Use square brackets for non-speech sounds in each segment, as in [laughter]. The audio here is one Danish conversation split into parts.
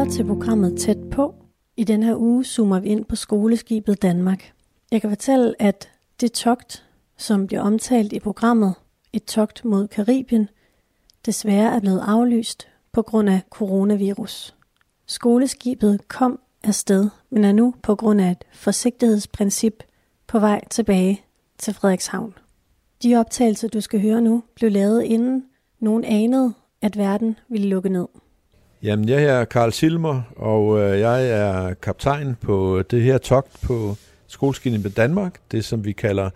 lytter til programmet Tæt på. I den her uge zoomer vi ind på skoleskibet Danmark. Jeg kan fortælle, at det togt, som bliver omtalt i programmet, et togt mod Karibien, desværre er blevet aflyst på grund af coronavirus. Skoleskibet kom afsted, men er nu på grund af et forsigtighedsprincip på vej tilbage til Frederikshavn. De optagelser, du skal høre nu, blev lavet inden nogen anede, at verden ville lukke ned. Jamen, jeg er Karl Silmer, og øh, jeg er kaptajn på øh, det her togt på Skoleskibet med Danmark, det som vi kalder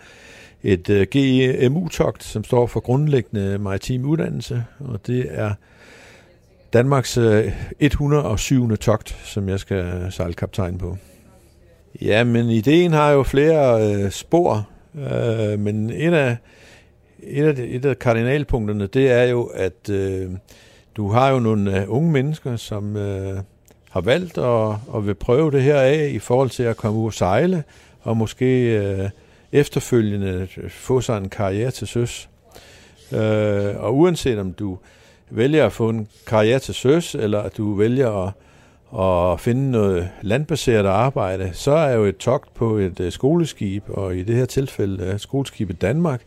et øh, GMU-togt, som står for grundlæggende maritim uddannelse, og det er Danmarks 107. Togt, som jeg skal sejle kaptajn på. Ja, men ideen har jo flere øh, spor, øh, men et af, et, af, et af kardinalpunkterne, det er jo, at øh, du har jo nogle øh, unge mennesker, som øh, har valgt at, at vil prøve det her af i forhold til at komme ud og sejle, og måske øh, efterfølgende øh, få sig en karriere til søs. Øh, og uanset om du vælger at få en karriere til søs, eller at du vælger at, at finde noget landbaseret arbejde, så er jo et togt på et øh, skoleskib, og i det her tilfælde øh, skoleskibet Danmark,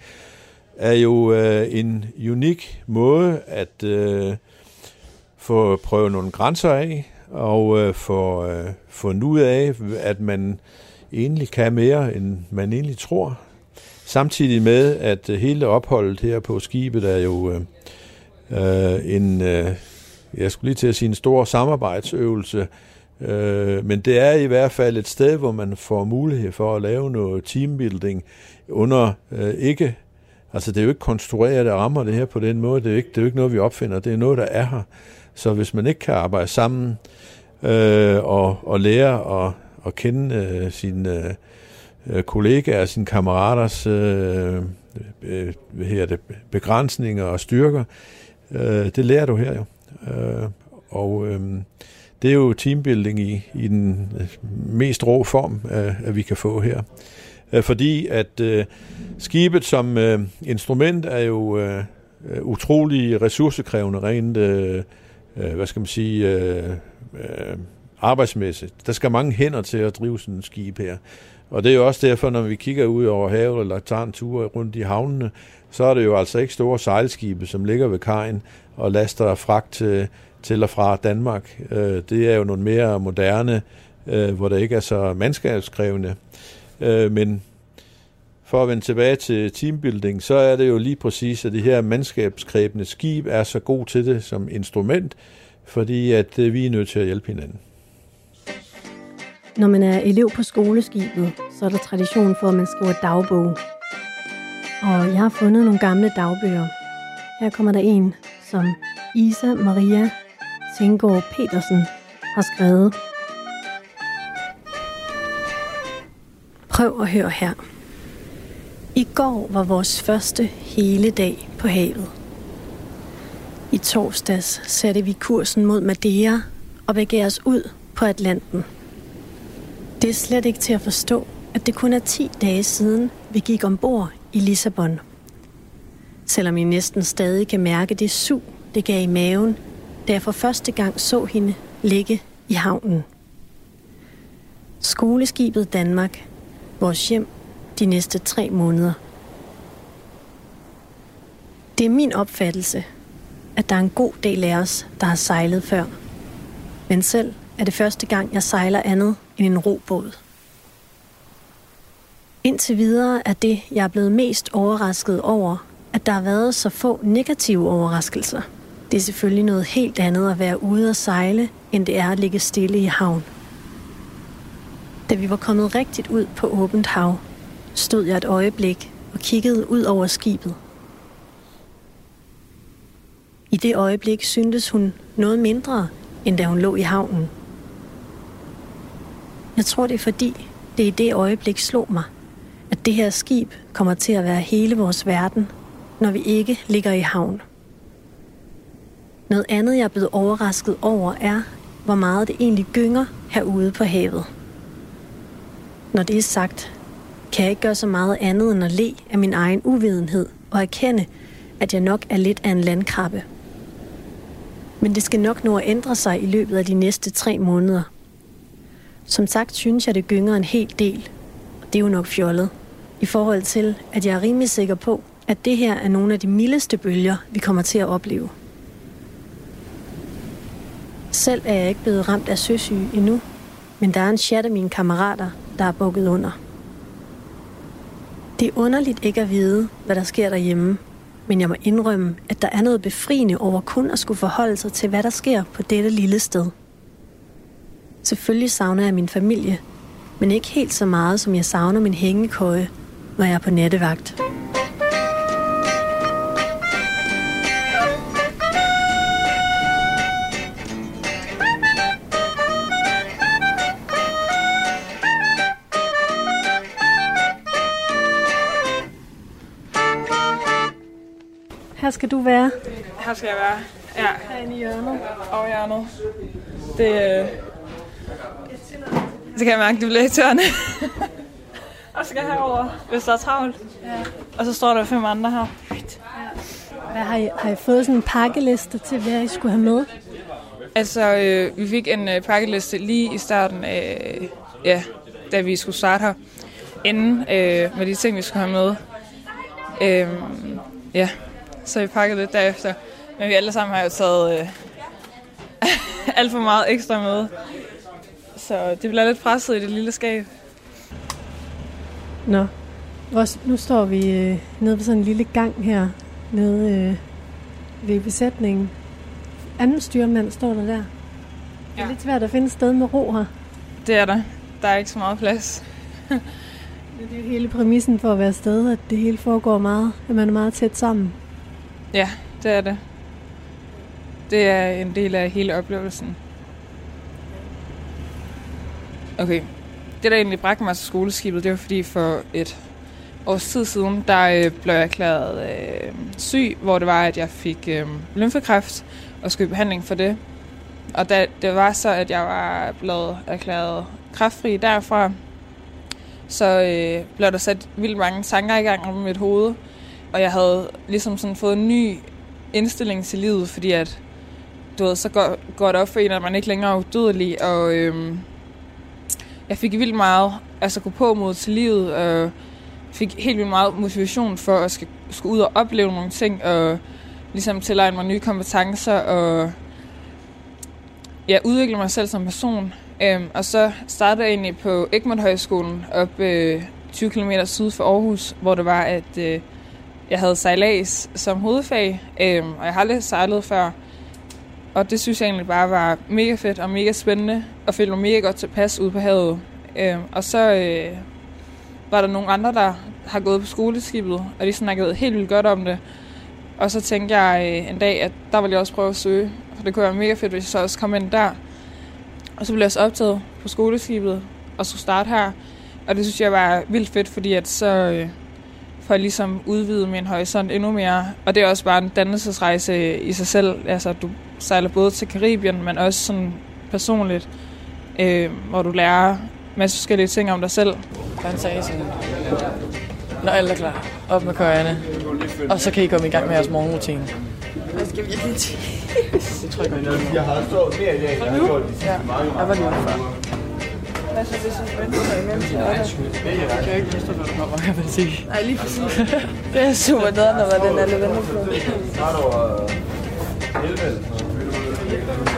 er jo øh, en unik måde at øh, få prøvet nogle grænser af, og øh, få øh, fundet ud af, at man egentlig kan mere, end man egentlig tror. Samtidig med, at øh, hele opholdet her på skibet er jo øh, øh, en, øh, jeg skulle lige til at sige en stor samarbejdsøvelse, øh, men det er i hvert fald et sted, hvor man får mulighed for at lave noget teambuilding under øh, ikke, altså det er jo ikke konstrueret rammer det her på den måde, det er jo ikke, det er jo ikke noget, vi opfinder, det er noget, der er her. Så hvis man ikke kan arbejde sammen øh, og, og lære at, at kende øh, sine øh, kollegaer sine kammeraters øh, øh, hvad her det, begrænsninger og styrker, øh, det lærer du her jo. Øh, og øh, det er jo teambuilding i, i den mest rå form, øh, at vi kan få her. Øh, fordi at øh, skibet som øh, instrument er jo øh, utrolig ressourcekrævende rent øh, øh, hvad skal man sige, øh, øh, arbejdsmæssigt. Der skal mange hænder til at drive sådan en skib her. Og det er jo også derfor, når vi kigger ud over havet eller tager en tur rundt i havnene, så er det jo altså ikke store sejlskibe, som ligger ved kajen og laster fragt til, til og fra Danmark. Øh, det er jo nogle mere moderne, øh, hvor det ikke er så mandskabskrævende. Øh, men for at vende tilbage til teambuilding, så er det jo lige præcis, at det her mandskabskræbende skib er så god til det som instrument, fordi at øh, vi er nødt til at hjælpe hinanden. Når man er elev på skoleskibet, så er der tradition for, at man skriver dagbog. Og jeg har fundet nogle gamle dagbøger. Her kommer der en, som Isa Maria Sengård Petersen har skrevet. Prøv at høre her. I går var vores første hele dag på havet. I torsdags satte vi kursen mod Madeira og begav os ud på Atlanten. Det er slet ikke til at forstå, at det kun er 10 dage siden, vi gik ombord i Lissabon. Selvom I næsten stadig kan mærke det sug, det gav i maven, da jeg for første gang så hende ligge i havnen. Skoleskibet Danmark, vores hjem de næste tre måneder. Det er min opfattelse, at der er en god del af os, der har sejlet før. Men selv er det første gang, jeg sejler andet end en robåd. Indtil videre er det, jeg er blevet mest overrasket over, at der har været så få negative overraskelser. Det er selvfølgelig noget helt andet at være ude og sejle, end det er at ligge stille i havn. Da vi var kommet rigtigt ud på åbent hav, stod jeg et øjeblik og kiggede ud over skibet. I det øjeblik syntes hun noget mindre, end da hun lå i havnen. Jeg tror, det er fordi, det i det øjeblik slog mig, at det her skib kommer til at være hele vores verden, når vi ikke ligger i havn. Noget andet, jeg er blevet overrasket over, er, hvor meget det egentlig gynger herude på havet. Når det er sagt, kan jeg ikke gøre så meget andet end at le af min egen uvidenhed og erkende, at jeg nok er lidt af en landkrabbe. Men det skal nok nå at ændre sig i løbet af de næste tre måneder. Som sagt synes jeg, det gynger en hel del. Og det er jo nok fjollet. I forhold til, at jeg er rimelig sikker på, at det her er nogle af de mildeste bølger, vi kommer til at opleve. Selv er jeg ikke blevet ramt af søsyge endnu, men der er en chat af mine kammerater, der er bukket under. Det er underligt ikke at vide, hvad der sker derhjemme, men jeg må indrømme, at der er noget befriende over kun at skulle forholde sig til, hvad der sker på dette lille sted. Selvfølgelig savner jeg min familie, men ikke helt så meget, som jeg savner min hængekøje, når jeg er på nattevagt. Skal du være. Her skal jeg være. Ja. Herinde i hjørnet. Og hjørnet. Det, øh... Så kan jeg mærke, at det bliver irriterende. og så skal jeg herover, hvis der er travlt. Ja. Og så står der fem andre her. Hvad har I, har I fået sådan en pakkeliste til, hvad I skulle have med? Altså, øh, vi fik en øh, pakkeliste lige i starten af, øh, ja, da vi skulle starte her. Inden øh, med de ting, vi skulle have med. Øh, ja, så vi pakkede lidt derefter. Men vi alle sammen har jo taget øh, [laughs] alt for meget ekstra med. Så det bliver lidt presset i det lille skab. Nå, Hvor, nu står vi øh, nede på sådan en lille gang her, nede øh, ved besætningen. Anden styrmand står der der. Det er Ja. lidt svært at finde et sted med ro her. Det er der. Der er ikke så meget plads. [laughs] Det er jo hele præmissen for at være sted, at det hele foregår meget, at man er meget tæt sammen. Ja, det er det. Det er en del af hele oplevelsen. Okay. Det, der egentlig bragte mig til skoleskibet, det var fordi for et års tid siden, der øh, blev jeg erklæret øh, syg, hvor det var, at jeg fik øh, lymfekræft og skulle i behandling for det. Og da det var så, at jeg var blevet erklæret kræftfri derfra, så øh, blev der sat vildt mange tanker i gang om mit hoved. Og jeg havde ligesom sådan fået en ny indstilling til livet, fordi at, du ved, så går, går det op for en, at man ikke længere er udødelig, og øhm, jeg fik vildt meget, altså gå på mod til livet, og fik helt vildt meget motivation for at skal, skulle ud og opleve nogle ting, og ligesom tilegne mig nye kompetencer, og ja, udvikle mig selv som person. Øhm, og så startede jeg egentlig på Egmont Højskolen op øh, 20 km syd for Aarhus, hvor det var, at øh, jeg havde sejlads som hovedfag, øh, og jeg har aldrig sejlet før. Og det synes jeg egentlig bare var mega fedt og mega spændende, og følte mig mega godt tilpas ude på havet. Øh, og så øh, var der nogle andre, der har gået på skoleskibet, og de snakkede helt vildt godt om det. Og så tænkte jeg øh, en dag, at der ville jeg også prøve at søge, for det kunne være mega fedt, hvis jeg så også kom ind der. Og så blev jeg også optaget på skoleskibet og skulle starte her. Og det synes jeg var vildt fedt, fordi at så øh, får jeg ligesom udvide min horisont endnu mere. Og det er også bare en dannelsesrejse i sig selv. Altså, du sejler både til Karibien, men også sådan personligt, øh, hvor du lærer masse forskellige ting om dig selv. Han sagde sådan, når alt er klar, op med køjerne, og så kan I komme i gang med jeres morgenrutine. Hvad skal vi lige til? Det tror jeg godt. Jeg har stået mere i dag, jeg har gjort de Ja, jeg var lige ude før. Hvad så hvis vi venter sig imellem til Jeg kan jo ikke forstå, hvad du kommer, kan man sige. Nej, lige præcis. det er super nederen, når den alle venter på. Øh, 11 eller sådan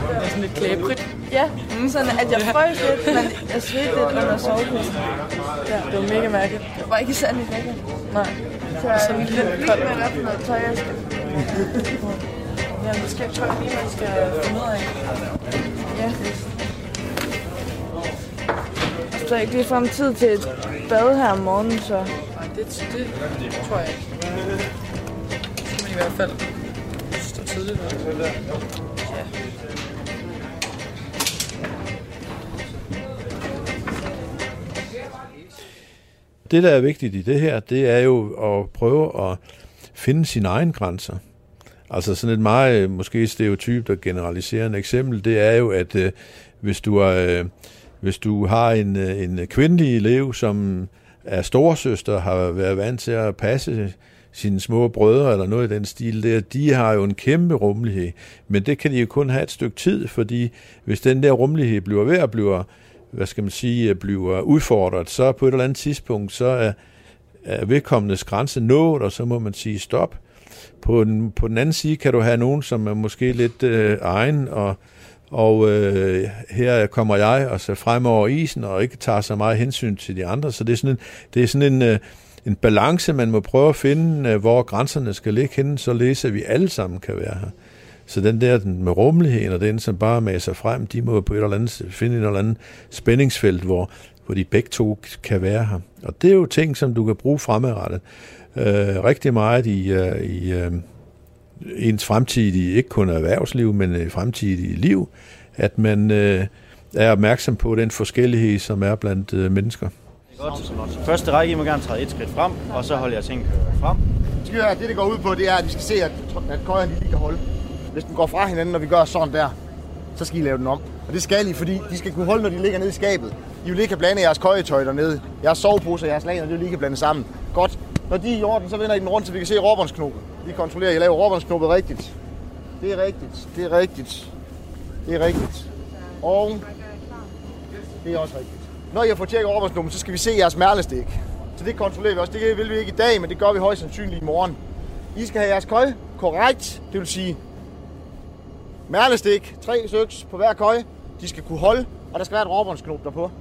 noget? Det er sådan lidt klæbrigt. Ja, sådan at jeg frøs lidt, men jeg svedte lidt under sovepladsen. Ja, det var mega mærkeligt. Det var ikke særlig lækkert. Nej. Så jeg er lidt koldt med, hvad for noget tøj jeg skal. Ja, det skal jeg tror jeg lige, man skal finde ud af. Ja. Så er ikke lige frem tid til et bad her om morgenen, så... Nej, det, det, det tror jeg ikke. Det skal man i hvert fald stå tidligt. Ja. Det, der er vigtigt i det her, det er jo at prøve at finde sine egne grænser. Altså sådan et meget måske stereotypt og generaliserende eksempel, det er jo, at øh, hvis du er, øh, hvis du har en, øh, en kvindelig elev, som er storsøster, har været vant til at passe sine små brødre eller noget i den stil der, de har jo en kæmpe rummelighed, men det kan de jo kun have et stykke tid, fordi hvis den der rummelighed bliver ved at blive, hvad skal man sige, øh, bliver udfordret, så på et eller andet tidspunkt, så er, er vedkommendes grænse nået, og så må man sige stop. På den, på den anden side kan du have nogen, som er måske lidt øh, egen, og, og øh, her kommer jeg og så frem over isen, og ikke tager så meget hensyn til de andre. Så det er sådan en, det er sådan en, øh, en balance, man må prøve at finde, øh, hvor grænserne skal ligge henne, så læser vi alle sammen kan være her. Så den der den med rummeligheden og den, som bare maser frem, de må på et eller andet finde et eller andet spændingsfelt, hvor, hvor de begge to kan være her. Og det er jo ting, som du kan bruge fremadrettet øh, rigtig meget i, øh, i øh, ens fremtidige, ikke kun erhvervsliv, men øh, fremtidige liv, at man øh, er opmærksom på den forskellighed, som er blandt øh, mennesker. Godt. Første række, I må gerne træde et skridt frem, og så holder jeg ting frem. skal høre, det, det går ud på, det er, at vi skal se, at, at køjerne lige kan holde. Hvis den går fra hinanden, når vi gør sådan der, så skal I lave den om. Og det skal I, fordi de skal kunne holde, når de ligger nede i skabet. I vil ikke kan blande jeres køjetøj dernede. Jeres sovepose og jeres lager, det vil lige kan blande sammen. Godt. Når de er i orden, så vender I den rundt, så vi kan se råbåndsknoppen. Vi kontrollerer, at I laver råbåndsknuppet rigtigt. Det er rigtigt. Det er rigtigt. Det er rigtigt. Og det er også rigtigt. Når I har fået tjekket råbåndsknoppen, så skal vi se jeres mærlestik. Så det kontrollerer vi også. Det vil vi ikke i dag, men det gør vi højst sandsynligt i morgen. I skal have jeres køj korrekt, det vil sige mærlestik, tre søks på hver køj. De skal kunne holde, og der skal være et råbåndsknop derpå.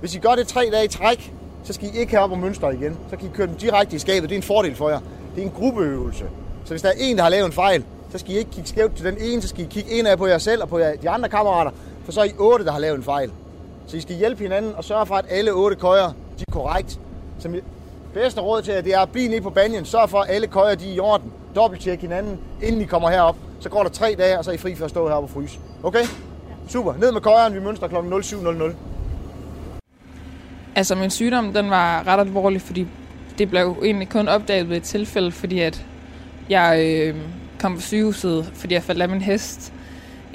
Hvis I gør det tre dage i træk, så skal I ikke have op og mønster igen. Så kan I køre dem direkte i skabet. Det er en fordel for jer. Det er en gruppeøvelse. Så hvis der er en, der har lavet en fejl, så skal I ikke kigge skævt til den ene, så skal I kigge ind af på jer selv og på jer, de andre kammerater, for så er I otte, der har lavet en fejl. Så I skal hjælpe hinanden og sørge for, at alle otte køjer de er korrekt. Så mit bedste råd til jer, det er at blive nede på banjen. Sørg for, at alle køjer de er i orden. Dobbelttjek hinanden, inden I kommer herop. Så går der tre dage, og så er I fri for at stå heroppe og fryse. Okay? Super. Ned med køjeren. Vi mønster kl. 07.00. Altså, min sygdom, den var ret alvorlig, fordi det blev egentlig kun opdaget ved et tilfælde, fordi at jeg øh, kom på sygehuset, fordi jeg faldt af min hest.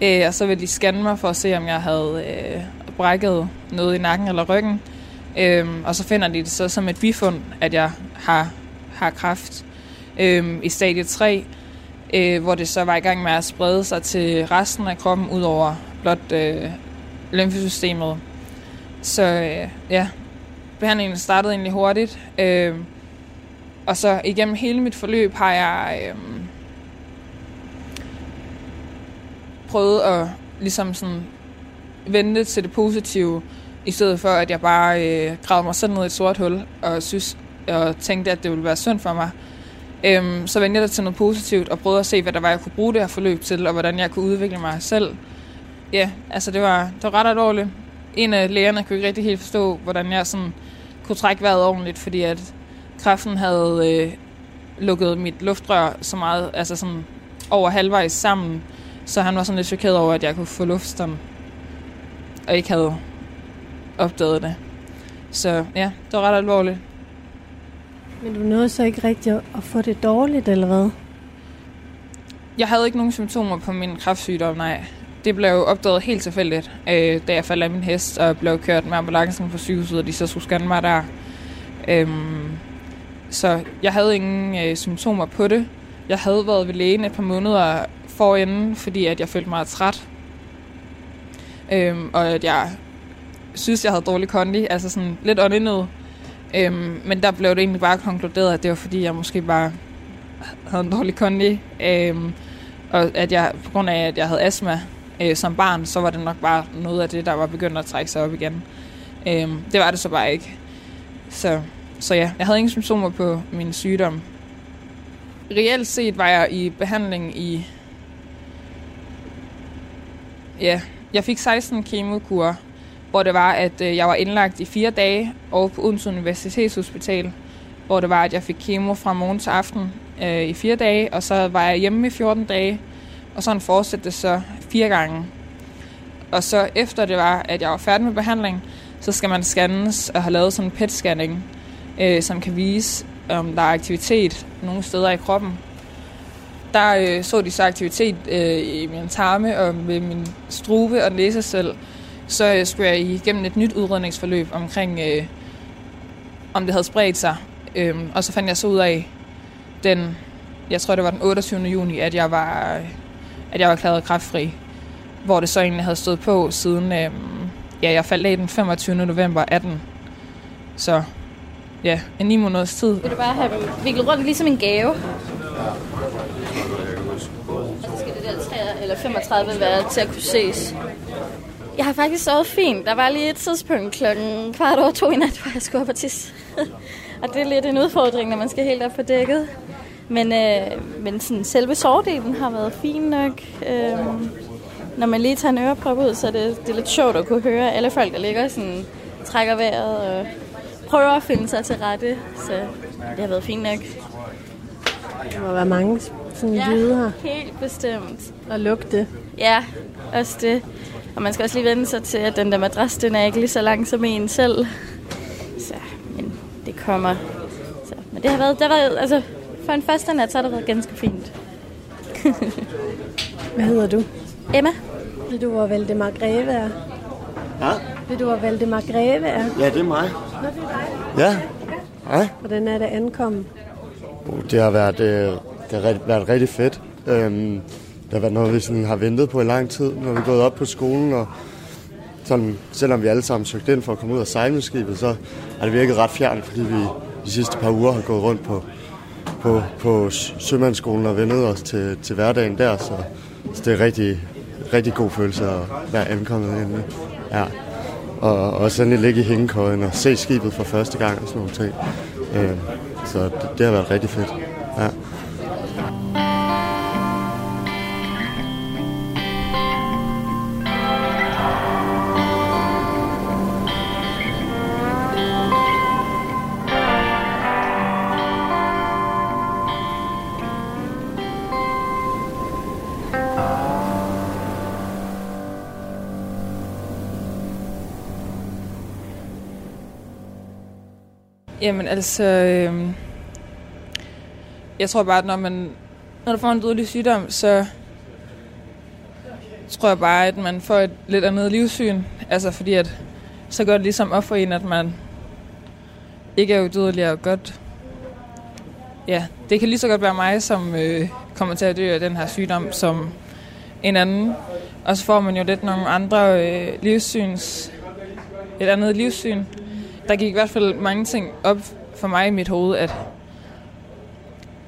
Øh, og så ville de scanne mig for at se, om jeg havde øh, brækket noget i nakken eller ryggen. Øh, og så finder de det så som et bifund, at jeg har, har kræft øh, i stadie 3, øh, hvor det så var i gang med at sprede sig til resten af kroppen, ud over blot øh, lymfesystemet. Så øh, ja, behandlingen startede egentlig hurtigt. Øh, og så igennem hele mit forløb har jeg øh, prøvet at ligesom sådan vente til det positive, i stedet for at jeg bare øh, gravede mig selv ned i et sort hul og synes og tænkte, at det ville være synd for mig. Øhm, så vendte jeg det til noget positivt og prøvede at se, hvad der var, jeg kunne bruge det her forløb til, og hvordan jeg kunne udvikle mig selv. Ja, altså det var, det var ret alvorligt. En af lægerne kunne ikke rigtig helt forstå, hvordan jeg sådan kunne trække vejret ordentligt, fordi at kræften havde øh, lukket mit luftrør så meget, altså sådan over halvvejs sammen, så han var sådan lidt chokeret over, at jeg kunne få luftstånd, og ikke havde opdaget det. Så ja, det var ret alvorligt. Men du nåede så ikke rigtig at få det dårligt, eller hvad? Jeg havde ikke nogen symptomer på min kræftsygdom, nej. Det blev opdaget helt tilfældigt, øh, da jeg faldt af min hest og blev kørt med ambulancen på sygehuset, og de så skulle scanne mig der. Øhm, så jeg havde ingen øh, symptomer på det. Jeg havde været ved lægen et par måneder forinden, fordi at jeg følte mig træt. Øhm, og at jeg synes, jeg havde dårlig kondi, altså sådan lidt åndenød. Øhm, men der blev det egentlig bare konkluderet, at det var fordi, jeg måske bare havde en dårlig kondi. Øhm, og at jeg, på grund af, at jeg havde astma øh, som barn, så var det nok bare noget af det, der var begyndt at trække sig op igen. Øh, det var det så bare ikke. Så, så ja, jeg havde ingen symptomer på min sygdom. Reelt set var jeg i behandling i... Ja, jeg fik 16 kemokurer hvor det var, at øh, jeg var indlagt i fire dage over på Odense Universitetshospital, hvor det var, at jeg fik kemo fra morgen til aften øh, i fire dage, og så var jeg hjemme i 14 dage, og sådan fortsatte det så fire gange. Og så efter det var, at jeg var færdig med behandling, så skal man scannes og have lavet sådan en PET-scanning, øh, som kan vise, om der er aktivitet nogle steder i kroppen. Der øh, så de så aktivitet øh, i min tarme og med min strube og næsesæl, så øh, skulle jeg igennem et nyt udredningsforløb omkring, øh, om det havde spredt sig. Øh, og så fandt jeg så ud af, den, jeg tror det var den 28. juni, at jeg var, øh, at jeg var erklæret kræftfri. Hvor det så egentlig havde stået på siden, øhm, ja, jeg faldt af den 25. november 18. Så ja, en ni måneders tid. Vil du bare have dem viklet rundt ligesom en gave? Så skal det der 3 eller 35 være til at kunne ses. Jeg har faktisk sovet fint. Der var lige et tidspunkt klokken kvart over to i nat, hvor jeg skulle op og tisse. [laughs] og det er lidt en udfordring, når man skal helt op på dækket. Men, øh, men sådan, selve sovdelen har været fin nok. Øh, når man lige tager en øreprop ud, så er det, det er lidt sjovt at kunne høre alle folk, der ligger sådan, trækker vejret og prøver at finde sig til rette. Så det har været fint nok. Der må være mange sådan ja, lyde her. helt bestemt. Og lugte. Ja, også det. Og man skal også lige vende sig til, at den der madras, den er ikke lige så lang som en selv. Så, men det kommer. Så, men det har været, der har været, altså, for en første nat, så har det været ganske fint. [laughs] Hvad hedder du? Emma? Ved du, hvor Valdemar Greve er? Ja, Ved du, hvor Valdemar Greve er? ja det er mig. Nå, det er dig. Ja, hej. Hvordan er det ankommet? Det har været, øh, det har rigtig- været rigtig fedt. Øhm, det har været noget, vi sådan har ventet på i lang tid, når vi er gået op på skolen. Og sådan, selvom vi alle sammen søgte ind for at komme ud af sejlskibet, så har det virket ret fjernt, fordi vi de sidste par uger har gået rundt på, på, på sømandsskolen og vendet os til, til hverdagen der. Så, så det er rigtig, rigtig god følelse at være ankommet ind. Ja. Og, og sådan lige ligge i hængekøjen og se skibet for første gang og sådan nogle ting. Øh, så det, det har været rigtig fedt. Altså, øh, jeg tror bare, at når man når du får en dødelig sygdom, så tror jeg bare, at man får et lidt andet livssyn. Altså fordi, at så går det ligesom op for en, at man ikke er udødelig og godt. Ja, det kan lige så godt være mig, som øh, kommer til at dø af den her sygdom, som en anden. Og så får man jo lidt nogle andre øh, livssyns, et andet livssyn. Der gik i hvert fald mange ting op for mig i mit hoved, at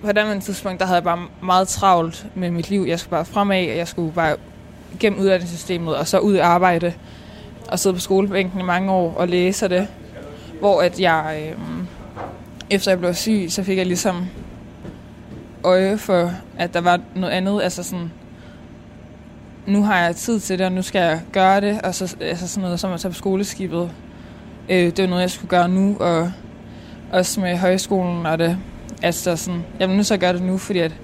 på et tidspunkt, der havde jeg bare meget travlt med mit liv. Jeg skulle bare fremad, og jeg skulle bare gennem uddannelsessystemet, og så ud i arbejde, og sidde på skolebænken i mange år og læse det. Hvor at jeg, øh, efter jeg blev syg, så fik jeg ligesom øje for, at der var noget andet. Altså sådan, nu har jeg tid til det, og nu skal jeg gøre det. Og så altså sådan noget som at tage på skoleskibet. Øh, det var noget, jeg skulle gøre nu, og også med højskolen og det. Altså sådan, jeg vil nu så gøre det nu, fordi at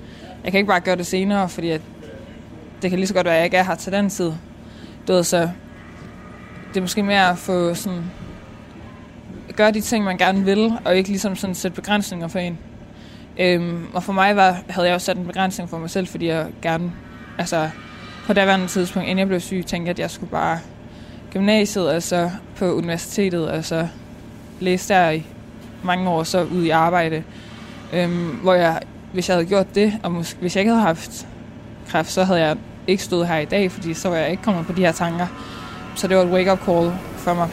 jeg kan ikke bare gøre det senere, fordi at det kan lige så godt være, at jeg ikke er her til den tid. Du ved, så det er måske mere at få sådan, gøre de ting, man gerne vil, og ikke ligesom sådan sætte begrænsninger for en. Øhm, og for mig var, havde jeg også sat en begrænsning for mig selv, fordi jeg gerne, altså på daværende tidspunkt, inden jeg blev syg, tænkte jeg, at jeg skulle bare gymnasiet, altså på universitetet, altså læse der i mange år, så ud i arbejde. Øhm, hvor jeg, hvis jeg havde gjort det, og måske, hvis jeg ikke havde haft kræft, så havde jeg ikke stået her i dag, fordi så var jeg ikke kommet på de her tanker. Så det var et wake-up call for mig.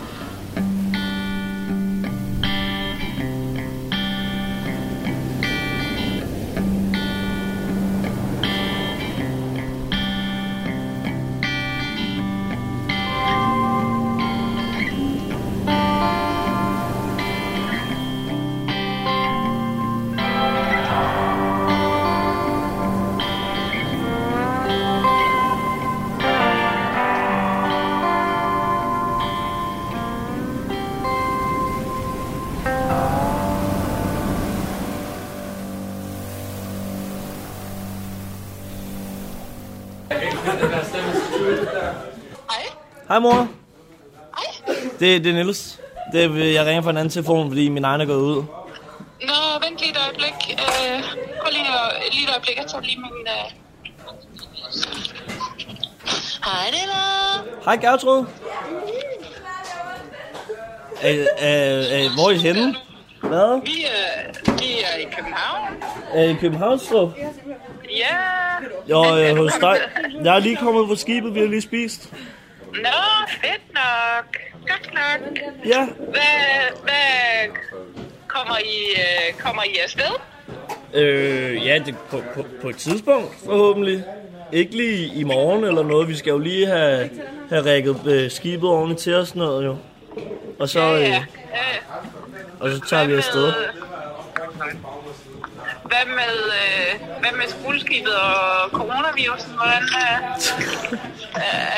Hej mor. Hej. Det, det er Niels. Det, er- jeg ringer fra en anden telefon, fordi min egen er gået ud. Nå, vent lige et øjeblik. Øh, prøv lige, at, lige et øjeblik. Jeg tager lige min... Øh... Hej, det er Hej Gertrud. Øh, øh, øh, hvor er I henne? Hvad? Vi er, vi er i København. Er I Københavnstrup? Ja. Jo, øh, hos dig. Jeg er lige kommet på skibet, vi har lige spist. Nå, fedt nok. Godt nok. Ja. Hvad, hvad kommer I, øh, kommer I afsted? Øh, ja, det på, på, på et tidspunkt, forhåbentlig. Ikke lige i morgen eller noget. Vi skal jo lige have, have rækket øh, skibet ordentligt til os noget, jo. Og så, øh, og så tager vi afsted. Hvad med, øh, hvad med skoleskibet og coronavirusen? Hvordan er,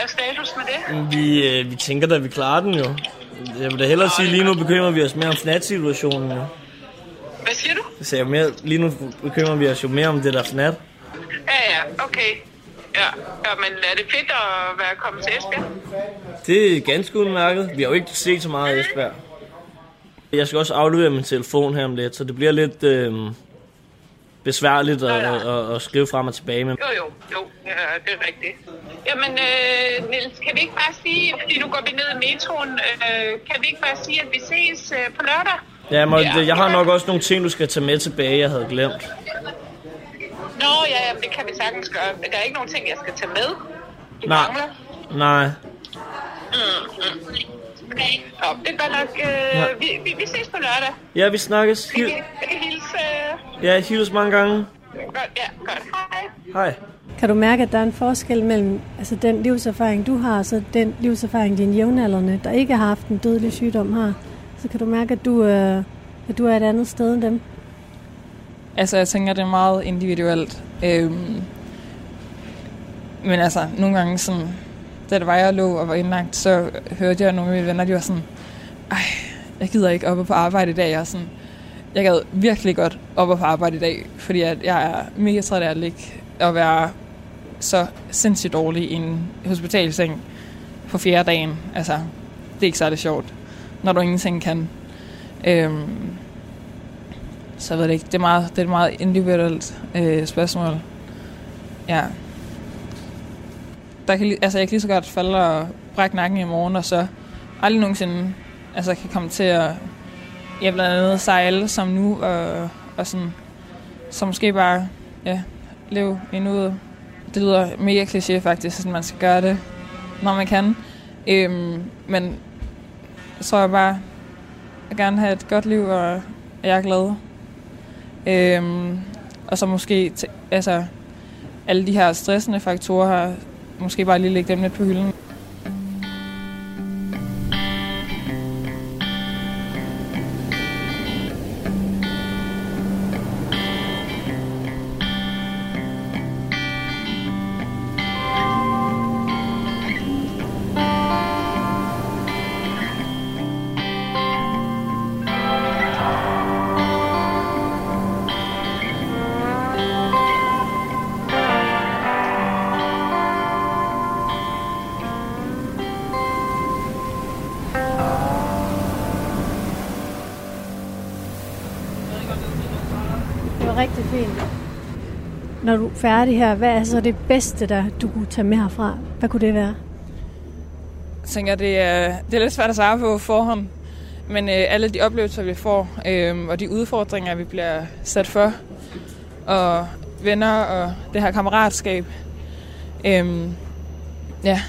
er status med det? Vi, øh, vi tænker da, vi klarer den jo. Jeg vil da hellere sige, lige nu bekymrer vi os mere om fnatsituationen jo. Hvad siger du? Jeg mere, lige nu bekymrer vi os jo mere om det der fnat. Ja, ja, okay. Ja, ja, men er det fedt at være kommet til Esbjerg? Det er ganske udmærket. Vi har jo ikke set så meget af Esbjerg. Jeg skal også aflevere min telefon her om lidt, så det bliver lidt øh, besværligt at, at, at, at skrive frem og tilbage. Men Jo, jo, jo, ja, det er rigtigt. Jamen, øh, Niels, kan vi ikke bare sige, fordi nu går vi ned i metroen, øh, kan vi ikke bare sige, at vi ses øh, på lørdag? ja, må, jeg har nok også nogle ting, du skal tage med tilbage, jeg havde glemt. Nå, ja, jamen, det kan vi sagtens gøre. Men der er ikke nogen ting, jeg skal tage med. Du Nej. mangler. Nej. Mm, mm. Okay, Nå, det er godt nok. Øh, Ja. vi, vi, vi ses på lørdag. Ja, vi snakkes. Jeg Hil- jeg kan hilse. Øh, ja, hils mange gange. godt, ja, godt. Hej. Hej. Kan du mærke, at der er en forskel mellem altså den livserfaring, du har, og så den livserfaring, dine jævnaldrende, der ikke har haft en dødelig sygdom, har? Så kan du mærke, at du, øh, at du er et andet sted end dem. Altså, jeg tænker, det er meget individuelt. Øhm, men altså, nogle gange sådan, da det var, jeg lå og var indlagt, så hørte jeg nogle af mine venner, de var sådan, ej, jeg gider ikke op og på arbejde i dag. Jeg er sådan, jeg gad virkelig godt op og på arbejde i dag, fordi at jeg er mega træt af at ligge og være så sindssygt dårlig i en hospitalseng på fjerde dagen. Altså, det er ikke særlig sjovt, når du ingenting kan. Øhm, så jeg ved det ikke. Det er meget, det er et meget individuelt øh, spørgsmål. Ja. Der kan, altså, jeg kan lige så godt falde og brække nakken i morgen, og så aldrig nogensinde altså, kan komme til at ja, blandt andet sejle som nu, og, og sådan, så måske bare ja, leve endnu ud. Det lyder mega kliché faktisk, at man skal gøre det, når man kan. Øhm, men jeg tror jeg bare, jeg gerne have et godt liv, og jeg er glad. Øhm, og så måske, t- altså, alle de her stressende faktorer her, måske bare lige lægge dem lidt på hylden. Færdig her, hvad er så det bedste, der du kunne tage med herfra? Hvad kunne det være? Jeg tænker, det er, det er lidt svært at svare på forhånd. Men øh, alle de oplevelser, vi får, øh, og de udfordringer, vi bliver sat for, og venner og det her kammeratskab. Øh, ja,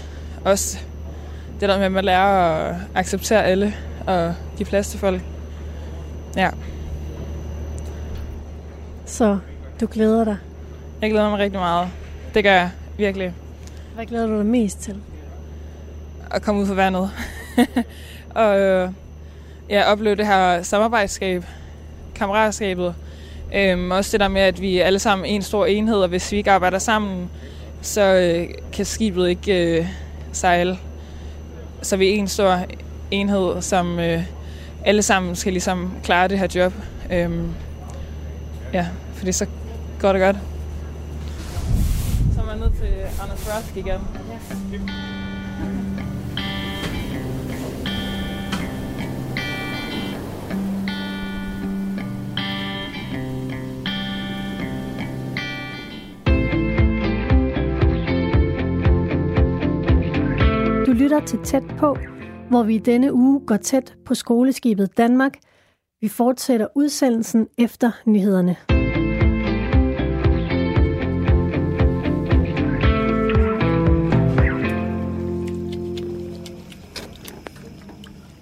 også det der med, at man lærer at acceptere alle og give plads til folk. Ja, Så du glæder dig. Jeg glæder mig rigtig meget. Det gør jeg virkelig. Hvad glæder du dig mest til? at komme ud på vandet. [laughs] og øh, ja, opleve det her samarbejdsskab, kammeratskabet. Øhm, også det der med, at vi er alle sammen en stor enhed, og hvis vi ikke arbejder sammen, så øh, kan skibet ikke øh, sejle. Så vi er en stor enhed, som øh, alle sammen skal ligesom klare det her job. Øhm, ja, fordi så går det godt. Så er man nødt til Anders Rask igen. Ja. Du lytter til Tæt på, hvor vi i denne uge går tæt på skoleskibet Danmark. Vi fortsætter udsendelsen efter nyhederne.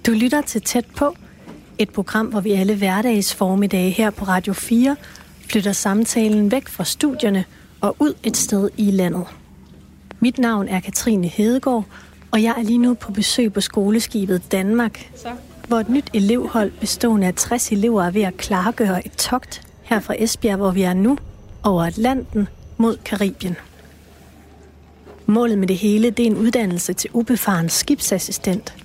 Du lytter til Tæt på, et program, hvor vi alle hverdags formiddag her på Radio 4 flytter samtalen væk fra studierne og ud et sted i landet. Mit navn er Katrine Hedegaard, og jeg er lige nu på besøg på skoleskibet Danmark, Så. hvor et nyt elevhold bestående af 60 elever er ved at klargøre et togt her fra Esbjerg, hvor vi er nu, over Atlanten mod Karibien. Målet med det hele det er en uddannelse til ubefaren skibsassistent.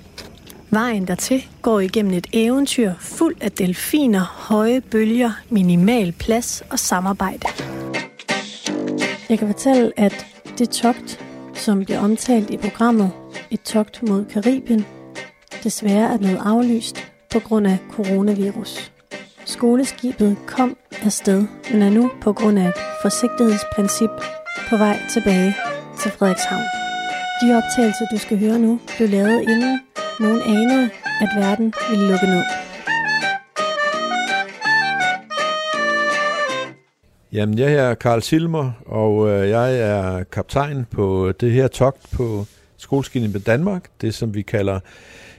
Vejen dertil går igennem et eventyr fuld af delfiner, høje bølger, minimal plads og samarbejde. Jeg kan fortælle, at det togt, som bliver omtalt i programmet Et togt mod Karibien, desværre er blevet aflyst på grund af coronavirus. Skoleskibet kom afsted, men er nu på grund af et forsigtighedsprincip på vej tilbage til Frederikshavn. De optagelser, du skal høre nu, blev lavet inden nogen anede, at verden ville lukke ned. Jamen, jeg er Karl Silmer, og øh, jeg er kaptajn på det her togt på Skoleskinen med Danmark, det som vi kalder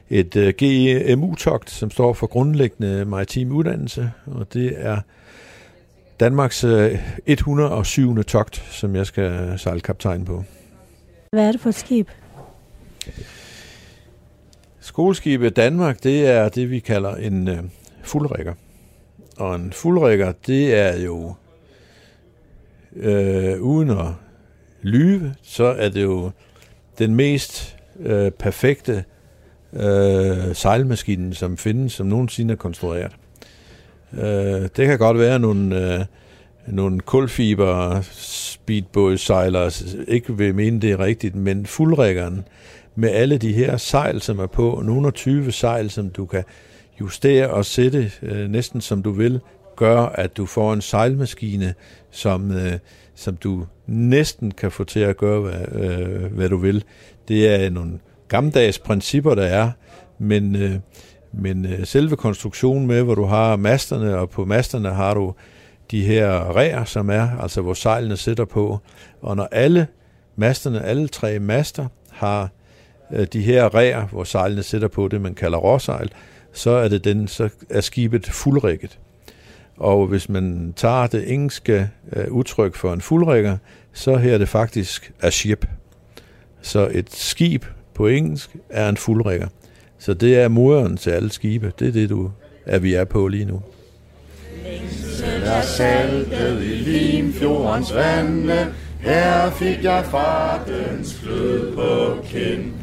et øh, GEMU-togt, som står for grundlæggende maritim uddannelse, og det er Danmarks 107. Øh, togt, som jeg skal sejle kaptajn på. Hvad er det for et skib? Skoleskibet Danmark, det er det, vi kalder en øh, fuldrækker. Og en fuldrækker, det er jo, øh, uden at lyve, så er det jo den mest øh, perfekte øh, sejlmaskine, som findes, som nogensinde er konstrueret. Øh, det kan godt være nogle, øh, nogle kulfiber speedbådsejlere ikke vil mene det er rigtigt, men fuldrækkeren, med alle de her sejl, som er på, nogle 20 sejl, som du kan justere og sætte øh, næsten som du vil, gør, at du får en sejlmaskine, som, øh, som du næsten kan få til at gøre, hvad, øh, hvad du vil. Det er nogle gammeldags principper, der er, men, øh, men øh, selve konstruktionen med, hvor du har masterne, og på masterne har du de her ræer, som er, altså hvor sejlene sidder på, og når alle masterne, alle tre master, har øh, de her ræer, hvor sejlene sidder på det, man kalder råsejl, så er det den, så er skibet fuldrigget. Og hvis man tager det engelske øh, udtryk for en fuldrigger, så her er det faktisk a ship. Så et skib på engelsk er en fuldrigger. Så det er moderen til alle skibe. Det er det, du er vi er på lige nu. Længsel er saltet i Limfjordens vande, her fik jeg fartens flød på kind.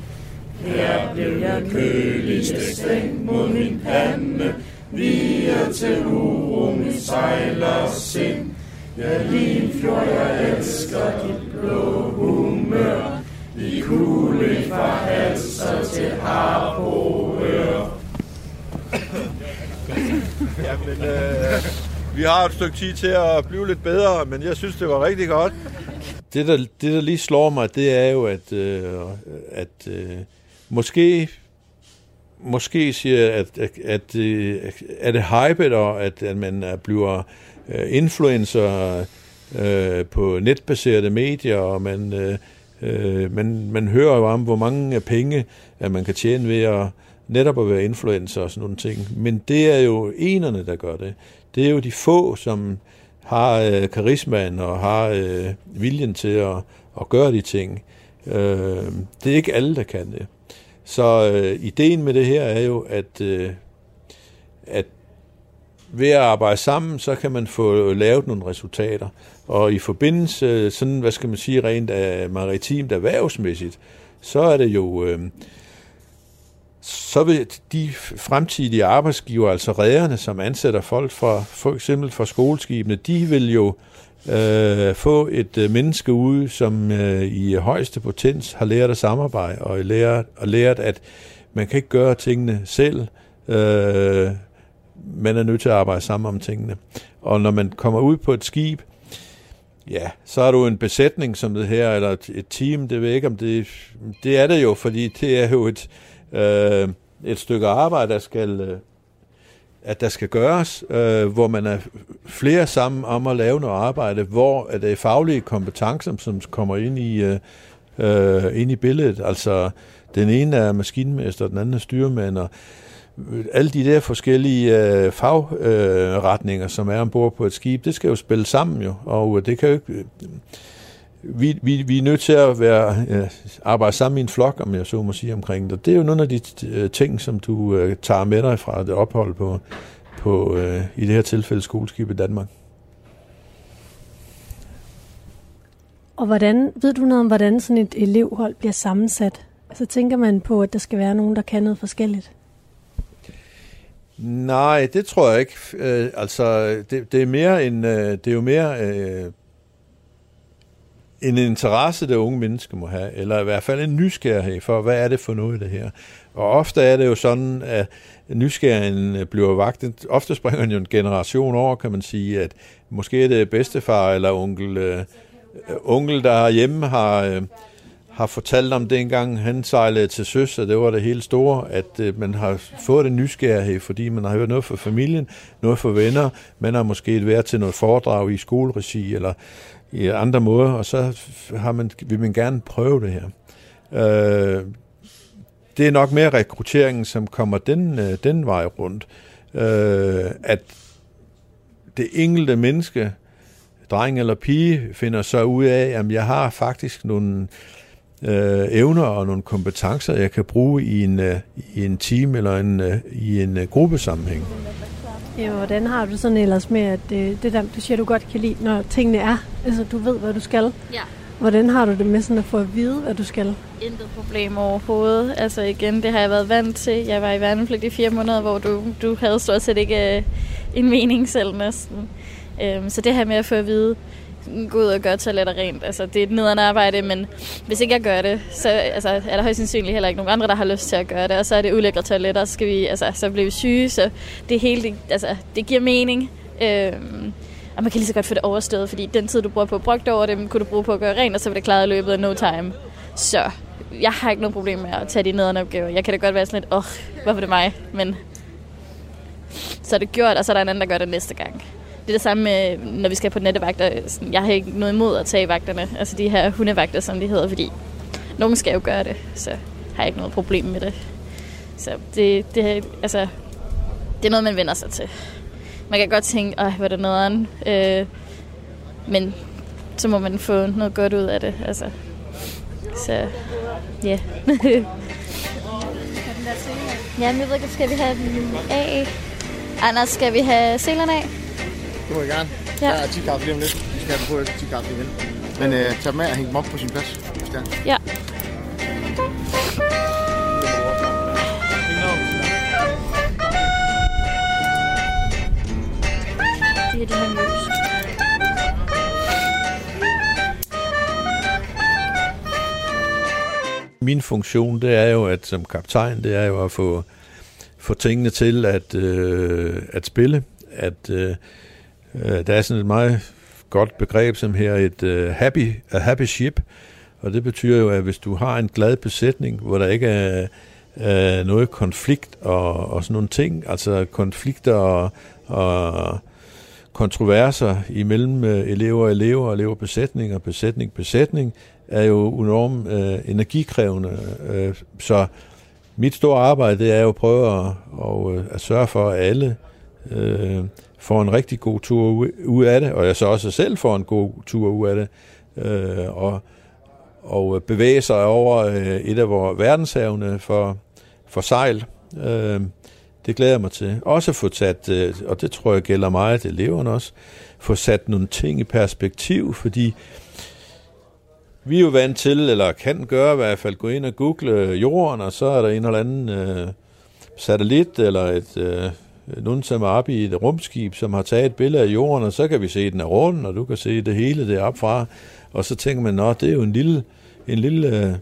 Her blev jeg køligste stængt mod min pande, Lige til uro min sejler sind. Ja, Limfjord, jeg elsker dit blå humør, I kugle fra halser til harpoør. Jamen, øh, vi har et stykke tid til at blive lidt bedre, men jeg synes, det var rigtig godt. Det, der, det, der lige slår mig, det er jo, at, øh, at øh, Måske måske siger, at, at, at, øh, er det hypet, og at, at man øh, bliver øh, influencer øh, på netbaserede medier, og man, øh, øh, man, man hører jo om, hvor mange penge at man kan tjene ved at netop at være influencer og sådan nogle ting. Men det er jo enerne, der gør det. Det er jo de få, som har øh, karismaen og har øh, viljen til at, at gøre de ting. Øh, det er ikke alle, der kan det. Så øh, ideen med det her er jo, at, øh, at ved at arbejde sammen, så kan man få lavet nogle resultater. Og i forbindelse, sådan, hvad skal man sige, rent af maritimt erhvervsmæssigt, så er det jo, øh, så vil de fremtidige arbejdsgiver, altså rederne, som ansætter folk fra, for eksempel fra skoleskibene, de vil jo øh, få et øh, menneske ude, som øh, i højeste potens har lært at samarbejde og lært, og lært, at man kan ikke gøre tingene selv. Øh, man er nødt til at arbejde sammen om tingene. Og når man kommer ud på et skib, ja, så er du en besætning som det her, eller et, et team, det ved jeg ikke, om det, det er det jo, fordi det er jo et, øh, et stykke arbejde, der skal, øh, at der skal gøres, øh, hvor man er flere sammen om at lave noget arbejde, hvor det er faglige kompetencer, som kommer ind i, øh, øh, ind i billedet. Altså, den ene er maskinmester, den anden er styrmand, og alle de der forskellige øh, fagretninger, øh, som er ombord på et skib, det skal jo spille sammen jo, og det kan jo ikke... Vi, vi, vi er nødt til at være, øh, arbejde sammen i en flok, om jeg så må sige, omkring det. Det er jo nogle af de øh, ting, som du øh, tager med dig fra det ophold på, på øh, i det her tilfælde, skoleskib i Danmark. Og hvordan, ved du noget om, hvordan sådan et elevhold bliver sammensat? Altså tænker man på, at der skal være nogen, der kan noget forskelligt? Nej, det tror jeg ikke. Øh, altså, det, det er mere en, øh, det er jo mere øh, en interesse, det unge mennesker må have, eller i hvert fald en nysgerrighed for, hvad er det for noget det her. Og ofte er det jo sådan, at nysgerrigheden bliver vagt. Ofte springer den jo en generation over, kan man sige, at måske er det bedstefar eller onkel, øh, onkel der hjemme har, øh, har fortalt om det engang, han sejlede til søs, og det var det helt store, at øh, man har fået det nysgerrighed, fordi man har hørt noget fra familien, noget fra venner, man har måske været til noget foredrag i skoleregi, eller i andre måder, og så har man, vil man gerne prøve det her. Øh, det er nok mere rekrutteringen, som kommer den, øh, den vej rundt. Øh, at det enkelte menneske, dreng eller pige, finder så ud af, at jeg har faktisk nogle øh, evner og nogle kompetencer, jeg kan bruge i en, øh, i en team eller en, øh, i en øh, gruppesammenhæng. Ja, hvordan har du sådan ellers med, at det, det der, du siger, du godt kan lide, når tingene er, altså du ved, hvad du skal? Ja. Hvordan har du det med sådan at få at vide, hvad du skal? Intet problem overhovedet. Altså igen, det har jeg været vant til. Jeg var i værnepligt i fire måneder, hvor du, du havde stort set ikke øh, en mening selv næsten. Øhm, så det her med at få at vide, gå ud og gøre toiletter rent. Altså, det er et nederen arbejde, men hvis ikke jeg gør det, så altså, er der højst sandsynligt heller ikke nogen andre, der har lyst til at gøre det. Og så er det ulækre toiletter, så, skal vi, altså, så bliver vi syge, så det hele, det, altså, det giver mening. Øhm, og man kan lige så godt få det overstået, fordi den tid, du bruger på at brugte over det, kunne du bruge på at gøre rent, og så vil det klaret i løbet af no time. Så jeg har ikke noget problem med at tage de nederne opgaver. Jeg kan da godt være sådan lidt, åh, oh, hvorfor det mig? Men så er det gjort, og så er der en anden, der gør det næste gang. Det er det samme med, når vi skal på nattevagter. Jeg har ikke noget imod at tage vagterne, altså de her hundevagter, som de hedder, fordi nogen skal jo gøre det, så har jeg ikke noget problem med det. Så det, det, altså, det er noget, man vender sig til. Man kan godt tænke, åh, hvor er det noget øh, men så må man få noget godt ud af det. Altså. Så, ja. Yeah. [laughs] ja, men jeg ved ikke, skal vi have den af? Anders, skal vi have selerne af? Det må jeg gerne. Ja. Der er 10 kaffe lige om lidt. Vi skal have på efter 10 kaffe igen. Men øh, tag dem af og hæng dem op på sin plads, hvis det er. Ja. Det er de her møs. Min funktion, det er jo, at som kaptajn, det er jo at få, få tingene til at, øh, at spille. At øh, Øh, der er sådan et meget godt begreb som her, et uh, happy, a happy ship, og det betyder jo, at hvis du har en glad besætning, hvor der ikke er uh, noget konflikt og, og sådan nogle ting, altså konflikter og, og kontroverser imellem uh, elever og elever og eleverbesætning og besætning besætning, er jo enormt uh, energikrævende. Uh, så mit store arbejde, det er jo at prøve at, at, at sørge for, at alle uh, får en rigtig god tur ud af det, og jeg så også selv får en god tur ud af det, øh, og, og bevæge sig over øh, et af vores verdenshavne for, for sejl. Øh, det glæder jeg mig til. Også få sat, øh, og det tror jeg gælder meget det eleverne også, få sat nogle ting i perspektiv, fordi vi er jo vant til, eller kan gøre i hvert fald, gå ind og google jorden, og så er der en eller anden øh, satellit, eller et, øh, Øh, nogen, som i et rumskib, som har taget et billede af jorden, og så kan vi se, at den er rund, og du kan se det hele deroppe fra. Og så tænker man, at det er jo en lille, en lille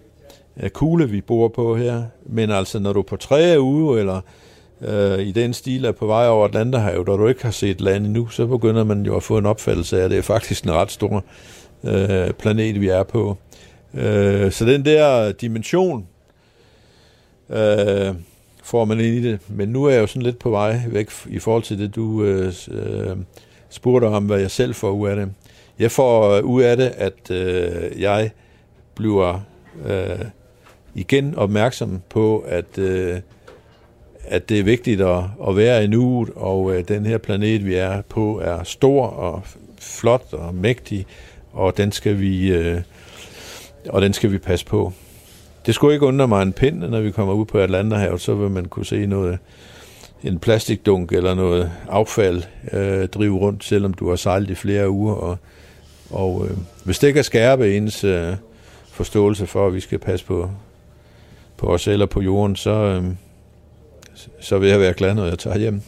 uh, kugle, vi bor på her. Men altså, når du på træer uge, eller uh, i den stil er på vej over Atlanterhavet, og du ikke har set land endnu, så begynder man jo at få en opfattelse af, at det er faktisk en ret stor uh, planet, vi er på. Uh, så den der dimension, uh, får man ind i det. Men nu er jeg jo sådan lidt på vej væk i forhold til det, du øh, øh, spurgte om, hvad jeg selv får ud af det. Jeg får øh, ud af det, at øh, jeg bliver øh, igen opmærksom på, at, øh, at det er vigtigt at, at være i nuet, og øh, den her planet, vi er på, er stor og flot og mægtig, og den skal vi, øh, og den skal vi passe på. Det skulle ikke undre mig en pind, når vi kommer ud på Atlanterhavet, så vil man kunne se noget, en plastikdunk eller noget affald øh, drive rundt, selvom du har sejlet i flere uger. Og, og øh, hvis det kan skærpe ens øh, forståelse for, at vi skal passe på, på os eller på jorden, så, øh, så vil jeg være glad, når jeg tager hjem.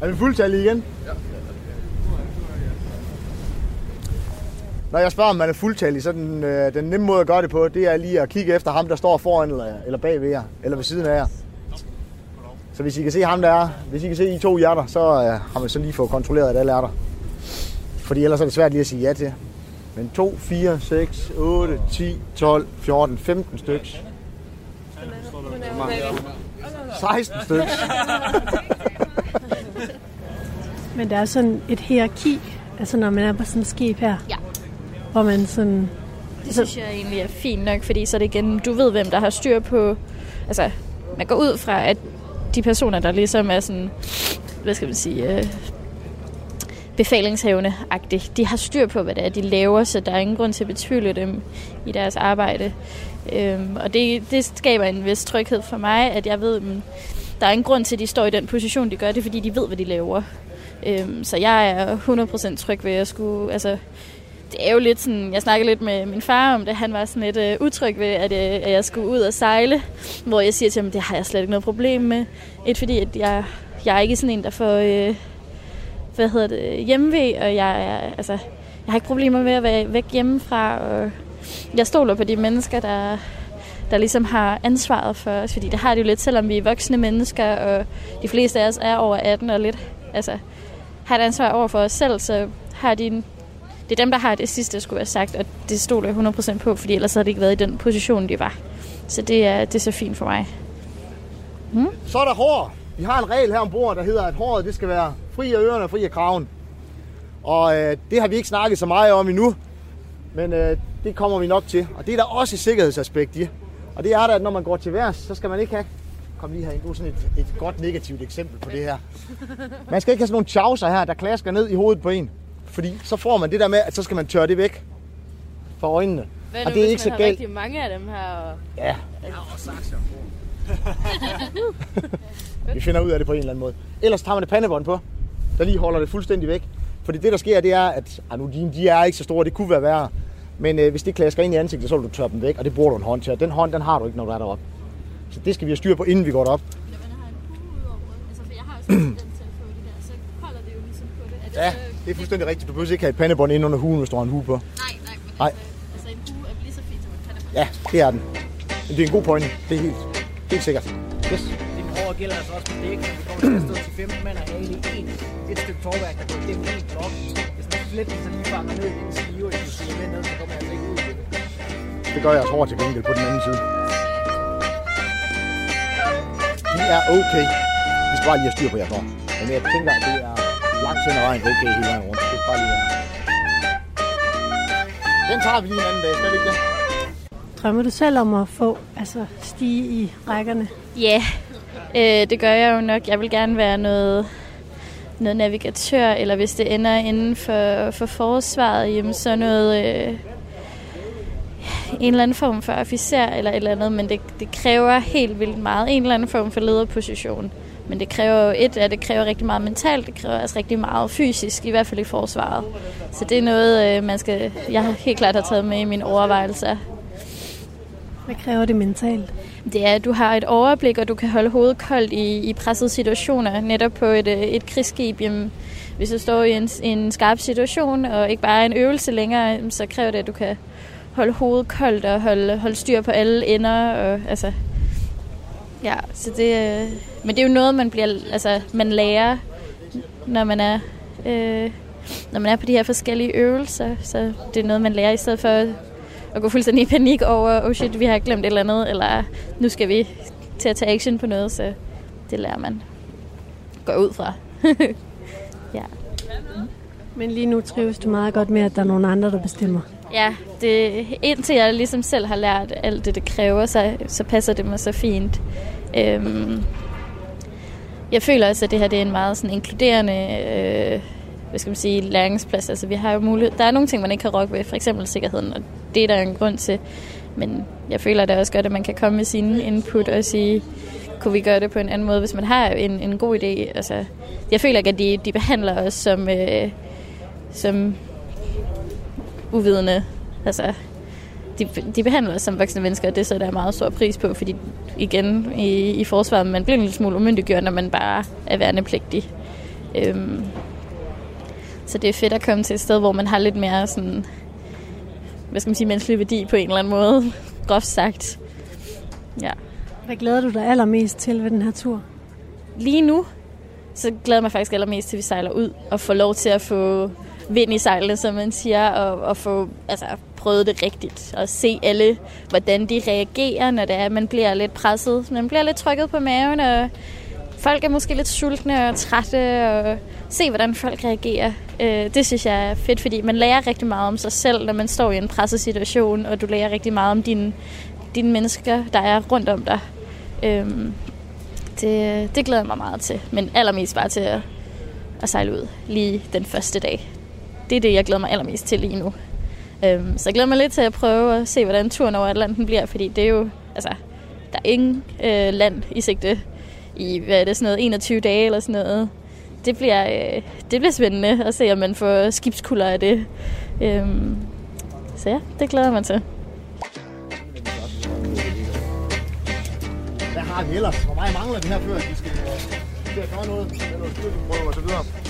Er vi fuldtallige igen? Ja. Når jeg spørger, om man er fuldtallig, så den, øh, den nemme måde at gøre det på, det er lige at kigge efter ham, der står foran eller, eller bag ved jer, eller ved siden af jer. Så hvis I kan se ham, der er, hvis I kan se I to hjerter, så øh, har man så lige fået kontrolleret, at alle er der. Fordi ellers er det svært lige at sige ja til. Men 2, 4, 6, 8, 10, 12, 14, 15 stykker. 16 stykker. Men der er sådan et hierarki, altså når man er på sådan et skib her. Ja. Hvor man sådan... Det synes jeg egentlig er fint nok, fordi så er det igen, du ved, hvem der har styr på... Altså, man går ud fra, at de personer, der ligesom er sådan, hvad skal man sige, øh, befalingshavende-agtigt, de har styr på, hvad det er, de laver, så der er ingen grund til at betvivle dem i deres arbejde. Øhm, og det, det skaber en vis tryghed for mig, at jeg ved, at der er ingen grund til, at de står i den position, de gør det, fordi de ved, hvad de laver. Øhm, så jeg er 100% tryg ved at skulle, altså, det er jo lidt sådan, jeg snakkede lidt med min far om det, han var sådan lidt øh, utryg ved, at, øh, at jeg skulle ud og sejle, hvor jeg siger til ham, det har jeg slet ikke noget problem med. Et fordi, at jeg, jeg er ikke sådan en, der får, øh, hvad hedder det, hjemmeved, og jeg, er, altså, jeg har ikke problemer med at være væk hjemmefra, og jeg stoler på de mennesker, der, der ligesom har ansvaret for os, fordi det har det jo lidt, selvom vi er voksne mennesker, og de fleste af os er over 18 og lidt, altså, har et ansvar over for os selv, så har de en det er dem, der har det sidste, skulle have sagt, og det stoler jeg 100% på, fordi ellers havde det ikke været i den position, de var. Så det er, det er så fint for mig. Hmm? Så er der hår. Vi har en regel her ombord, der hedder, at håret det skal være fri af ørerne og fri af kraven. Og øh, det har vi ikke snakket så meget om endnu, men øh, det kommer vi nok til. Og det er der også et sikkerhedsaspekt i. Og det er der, at når man går til værs, så skal man ikke have... Kom lige her, du sådan et, et godt negativt eksempel på det her. Man skal ikke have sådan nogle chauser her, der klasker ned i hovedet på en. Fordi så får man det der med, at så skal man tørre det væk fra øjnene. Hvad nu, og det er hvis ikke man så galt. rigtig mange af dem her? Og... Ja. [laughs] Vi finder ud af det på en eller anden måde. Ellers tager man et pandebånd på, der lige holder det fuldstændig væk. Fordi det, der sker, det er, at ah, nu, de, de er ikke så store, det kunne være værre. Men øh, hvis det klasker ind i ansigtet, så vil du tørre dem væk, og det bruger du en hånd til. Og den hånd, den har du ikke, når du er deroppe. Så det skal vi have styr på, inden vi går derop. Ja, det er fuldstændig rigtigt. Du behøver ikke have et pandebånd ind under huen, hvis du har en hue på. Nej, nej. Men nej. Altså, en hue er lige så fint som et pandebånd. Ja, det er den. Men det er en god pointe. Det er helt, helt sikkert. Yes. Det over gælder altså også på dæk. Vi kommer til at stå til 15 mand og have i en, et stykke torværk, der går igennem en blok. Hvis man flet så lige fanger ned i en skive, og hvis du ned, så kommer jeg altså ikke ud i det. Det gør jeg også hårdt til gengæld på den anden side. De er okay. Vi skal bare lige have styr på jer for. Men jeg tænker, at det er langt hen ad vejen okay hele vejen rundt. Det er bare lige... Den tager vi lige en anden dag, skal vi ikke det? Drømmer du selv om at få altså, stige i rækkerne? Ja, yeah. øh, det gør jeg jo nok. Jeg vil gerne være noget, noget navigatør, eller hvis det ender inden for, for forsvaret, jamen, så noget... Øh, en eller anden form for officer eller et eller andet, men det, det kræver helt vildt meget. En eller anden form for lederposition. Men det kræver jo et, at det kræver rigtig meget mentalt, det kræver altså rigtig meget fysisk, i hvert fald i forsvaret. Så det er noget, øh, man skal, jeg har helt klart har taget med i mine overvejelser. Hvad kræver det mentalt? Det er, at du har et overblik, og du kan holde hovedet koldt i, i pressede situationer. Netop på et, øh, et krigsskib, jamen, hvis du står i en, en skarp situation, og ikke bare en øvelse længere, så kræver det, at du kan holde hovedet koldt og holde, holde styr på alle ender. Og, altså, Ja, så det, øh, men det er jo noget, man bliver, altså, man lærer, når man er, øh, når man er på de her forskellige øvelser. Så det er noget, man lærer i stedet for at gå fuldstændig i panik over, oh shit, vi har glemt et eller andet, eller nu skal vi til at tage action på noget, så det lærer man. Går ud fra. [laughs] ja. Men lige nu trives du meget godt med, at der er nogle andre, der bestemmer. Ja, det, indtil jeg ligesom selv har lært alt det, det kræver, så, så passer det mig så fint. Øhm, jeg føler også, at det her det er en meget sådan inkluderende øh, hvad skal man sige, læringsplads. Altså, vi har jo mulighed. Der er nogle ting, man ikke kan rokke ved, for eksempel sikkerheden, og det er der en grund til. Men jeg føler det er også godt, at man kan komme med sine input og sige, kunne vi gøre det på en anden måde, hvis man har en, en god idé. Altså, jeg føler ikke, at de, de behandler os som, øh, som uvidende. Altså, de, de behandler os som voksne mennesker, og det så der er meget stor pris på, fordi igen i, i forsvaret, man bliver en lille smule umyndiggjort, når man bare er værnepligtig. Øhm, så det er fedt at komme til et sted, hvor man har lidt mere sådan, hvad skal man sige, menneskelig værdi på en eller anden måde, [laughs] groft sagt. Ja. Hvad glæder du dig allermest til ved den her tur? Lige nu, så glæder jeg mig faktisk allermest til, at vi sejler ud og får lov til at få vind i sejlene, som man siger, og, og få altså, prøvet det rigtigt. Og se alle, hvordan de reagerer, når det er, man bliver lidt presset. Man bliver lidt trykket på maven, og folk er måske lidt sultne og trætte, og se, hvordan folk reagerer. Øh, det synes jeg er fedt, fordi man lærer rigtig meget om sig selv, når man står i en presset situation, og du lærer rigtig meget om dine, dine mennesker, der er rundt om dig. Øh, det, det glæder jeg mig meget til, men allermest bare til at, at sejle ud lige den første dag. Det er det, jeg glæder mig allermest til lige nu. Øhm, så jeg glæder mig lidt til at prøve at se, hvordan turen over Atlanten bliver, fordi det er jo, altså, der er ingen øh, land i sigte i, hvad er det, sådan noget, 21 dage eller sådan noget. Det bliver, øh, det bliver spændende at se, om man får skibskulder af det. Øhm, så ja, det glæder man til. Hvad har vi ellers? Hvor meget mangler vi her før, vi skal, skal gøre noget? Eller er noget styrkeprøve og så videre.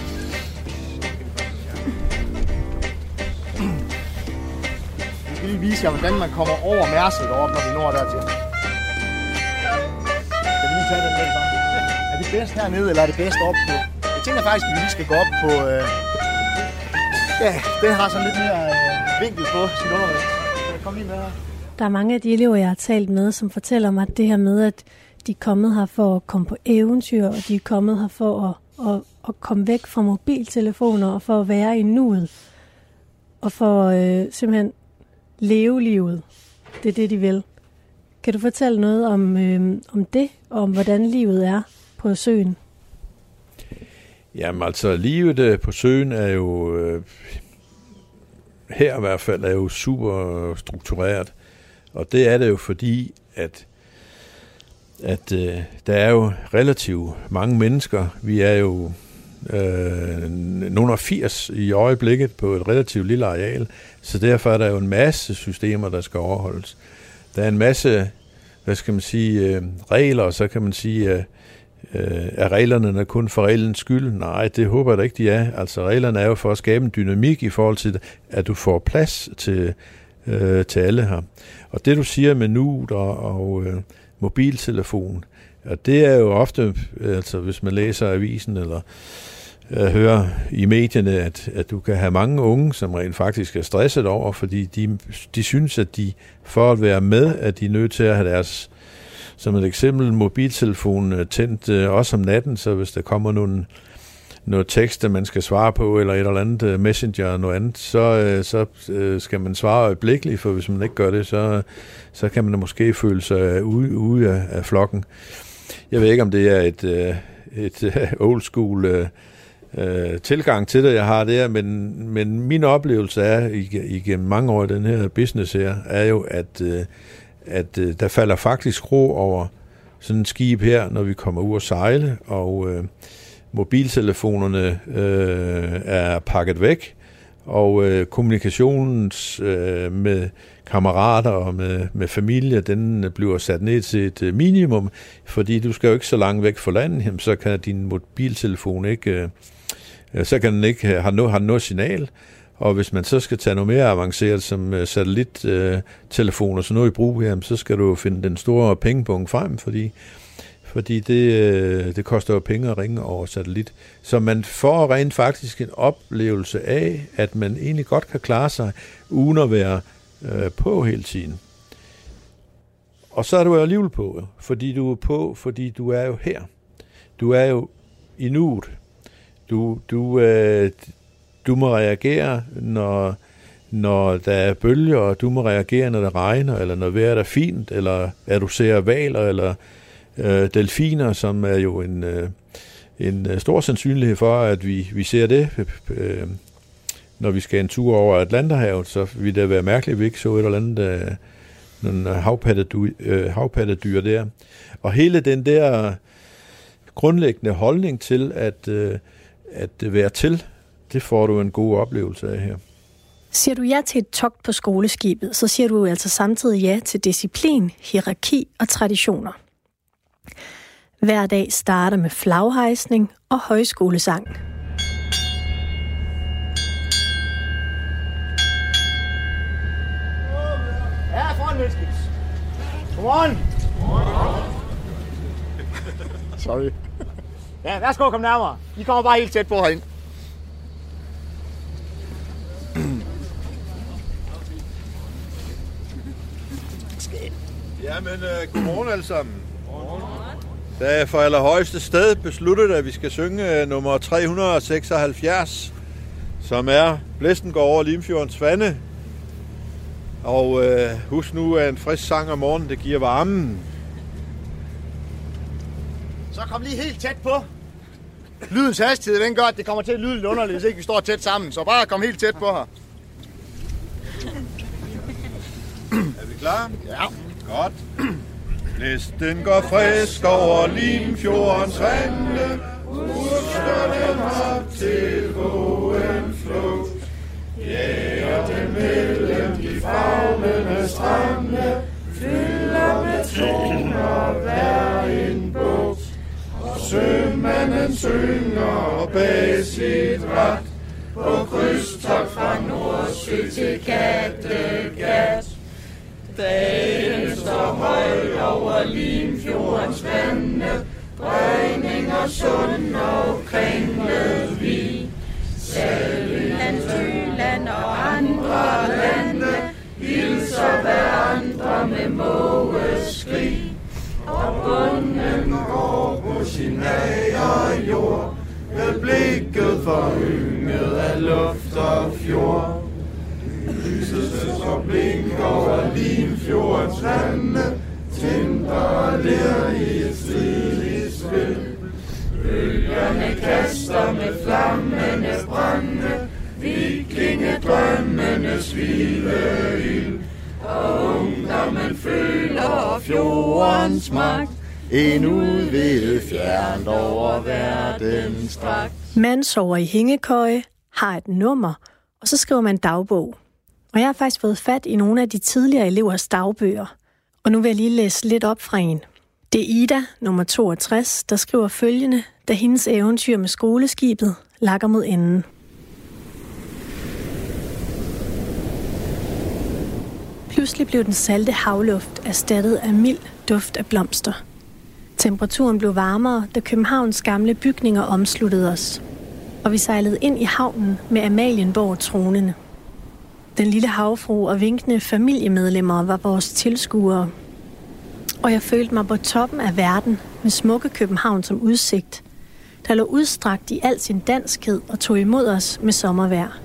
Lige vise jer, hvordan man kommer over Mærset deroppe, når vi når dertil. Skal vi lige tage den med sammen? Er det bedst hernede, eller er det bedst op på? Jeg tænker faktisk, at vi lige skal gå op på... Øh... Ja, den har sådan lidt mere øh, vinkel på sit undervæg. Kom lige med her. Der er mange af de elever, jeg har talt med, som fortæller mig at det her med, at de er kommet her for at komme på eventyr, og de er kommet her for at, at, at komme væk fra mobiltelefoner og for at være i nuet. Og for øh, simpelthen leve livet. Det er det, de vil. Kan du fortælle noget om, øh, om det, og om hvordan livet er på søen? Jamen altså, livet øh, på søen er jo, øh, her i hvert fald, er jo super struktureret. Og det er det jo fordi, at, at øh, der er jo relativt mange mennesker. Vi er jo øh, nogle af 80 i øjeblikket på et relativt lille areal, så derfor er der jo en masse systemer, der skal overholdes. Der er en masse, hvad skal man sige, øh, regler, og så kan man sige, øh, øh, er reglerne kun for reglens skyld? Nej, det håber jeg da ikke, de er. Altså reglerne er jo for at skabe en dynamik i forhold til, at du får plads til, øh, til alle her. Og det du siger med nu og, og øh, mobiltelefon, og det er jo ofte, altså hvis man læser avisen eller øh, hører i medierne, at, at du kan have mange unge, som rent faktisk er stresset over, fordi de, de synes, at de for at være med, at de er nødt til at have deres, som et eksempel, mobiltelefon øh, tændt øh, også om natten, så hvis der kommer nogle noget tekst, man skal svare på, eller et eller andet øh, messenger noget andet, så, øh, så skal man svare øjeblikkeligt, for hvis man ikke gør det, så, så kan man måske føle sig ude, ude af, af flokken. Jeg ved ikke, om det er et, øh, et øh, old school øh, øh, tilgang til det, jeg har der, men, men min oplevelse er igennem mange år i den her business her, er jo, at, øh, at der falder faktisk ro over sådan et skib her, når vi kommer ud og sejle, og øh, mobiltelefonerne øh, er pakket væk, og øh, kommunikationen øh, med kammerater og med, med familie, den øh, bliver sat ned til et øh, minimum, fordi du skal jo ikke så langt væk fra landet, jamen, så kan din mobiltelefon ikke, øh, så kan den ikke have noget, have noget signal, og hvis man så skal tage noget mere avanceret som øh, satellittelefon og sådan noget i brug, jamen, så skal du finde den store pengepunkt frem, fordi fordi det, det koster jo penge at ringe over satellit. Så man får rent faktisk en oplevelse af, at man egentlig godt kan klare sig, uden at være øh, på hele tiden. og så er du jo alligevel på, fordi du er på, fordi du er jo her. Du er jo i nuet. Du, du, øh, du må reagere, når, når der er bølger, og du må reagere, når det regner, eller når vejret er fint, eller er du ser valer, eller øh, delfiner, som er jo en, øh, en øh, stor sandsynlighed for, at vi, vi ser det, øh, når vi skal en tur over Atlanterhavet, så vil det være mærkeligt, at vi ikke så et eller andet øh, nogle havpattedyr, øh, havpattedyr der. Og hele den der grundlæggende holdning til at, øh, at være til, det får du en god oplevelse af her. Siger du ja til et togt på skoleskibet, så siger du altså samtidig ja til disciplin, hierarki og traditioner. Hver dag starter med flaghejsning og højskolesang. Niels. Come on. [laughs] Sorry. Ja, værsgo, kom nærmere. I kommer bare helt tæt på herind. Jamen, uh, godmorgen alle sammen. Da jeg for allerhøjeste sted besluttede, at vi skal synge uh, nummer 376, som er Blæsten går over Limfjordens vande. Og uh, husk nu, at en frisk sang om morgenen, det giver varmen. Så kom lige helt tæt på. Lydens hastighed, den gør, at det kommer til at lyde lidt underligt, hvis ikke vi står tæt sammen. Så bare kom helt tæt på her. Er vi klar? Ja. Godt. Blæsten går frisk over Limfjordens vande, Ursker den op til vågen flugt. Den mellem de fagnende strande, Fylder med toner hver en bugt. Og sømanden synger bag sit ret, På krydstogt fra Nordsø til Kattegat. Dagen står højt over Limfjordens vande, Bregning og sund og kringlet vi. Sjælland, Jylland og andre lande, hilser hverandre med mågeskrig. Og bunden går på sin ager jord, med blikket forynget af luft og fjord. Lyset så blink over Limfjordens vande, og ler i et stridigt spil. Bølgerne kaster med flammende brænde, Vikingedrømmenes svive ild. Og ungdommen føler fjordens magt, en udvidet fjernt over verdens dragt. Man sover i hængekøje, har et nummer, og så skriver man dagbog. Og jeg har faktisk fået fat i nogle af de tidligere elevers dagbøger. Og nu vil jeg lige læse lidt op fra en. Det er Ida, nummer 62, der skriver følgende, da hendes eventyr med skoleskibet lakker mod enden. Pludselig blev den salte havluft erstattet af mild duft af blomster. Temperaturen blev varmere, da Københavns gamle bygninger omsluttede os. Og vi sejlede ind i havnen med Amalienborg tronende. Den lille havfru og vinkende familiemedlemmer var vores tilskuere. Og jeg følte mig på toppen af verden med smukke København som udsigt, der lå udstrakt i al sin danskhed og tog imod os med sommervejr.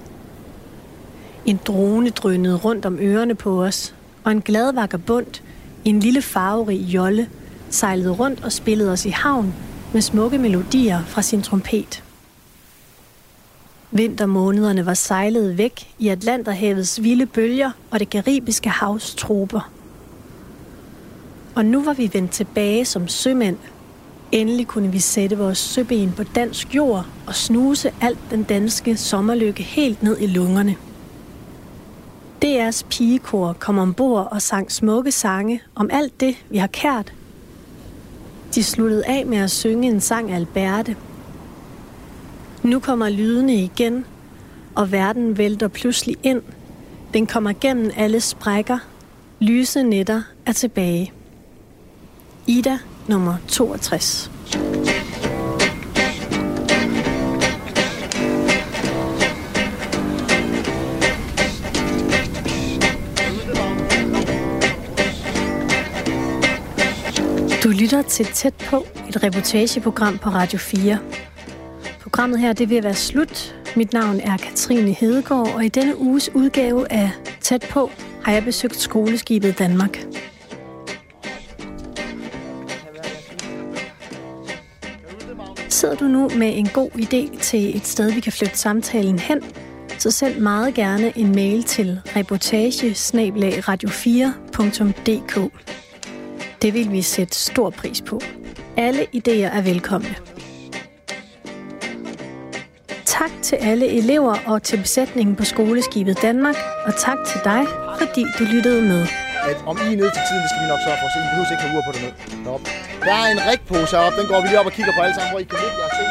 En drone drønede rundt om ørerne på os, og en glad vagabund i en lille farverig jolle sejlede rundt og spillede os i havn med smukke melodier fra sin trompet. Vintermånederne var sejlet væk i Atlanterhavets vilde bølger og det karibiske havs troper. Og nu var vi vendt tilbage som sømænd. Endelig kunne vi sætte vores søben på dansk jord og snuse alt den danske sommerlykke helt ned i lungerne. DR's pigekor kom ombord og sang smukke sange om alt det, vi har kært. De sluttede af med at synge en sang af Alberte. Nu kommer lydene igen, og verden vælter pludselig ind. Den kommer gennem alle sprækker. Lyse nætter er tilbage. Ida nummer 62. Du lytter til Tæt på, et reportageprogram på Radio 4. Programmet her det vil være slut. Mit navn er Katrine Hedegaard, og i denne uges udgave af Tæt på har jeg besøgt skoleskibet Danmark. Sidder du nu med en god idé til et sted, vi kan flytte samtalen hen, så send meget gerne en mail til reportage radio4.dk. Det vil vi sætte stor pris på. Alle idéer er velkomne. Tak til alle elever og til besætningen på skoleskibet Danmark, og tak til dig, fordi du lyttede med. At om I er nede til tiden, det skal vi nok sørge for, så I behøver ikke have ur på det med. Deroppe. Der er en rigpose heroppe, den går vi lige op og kigger på alle sammen, hvor I kan ligge jeres ting.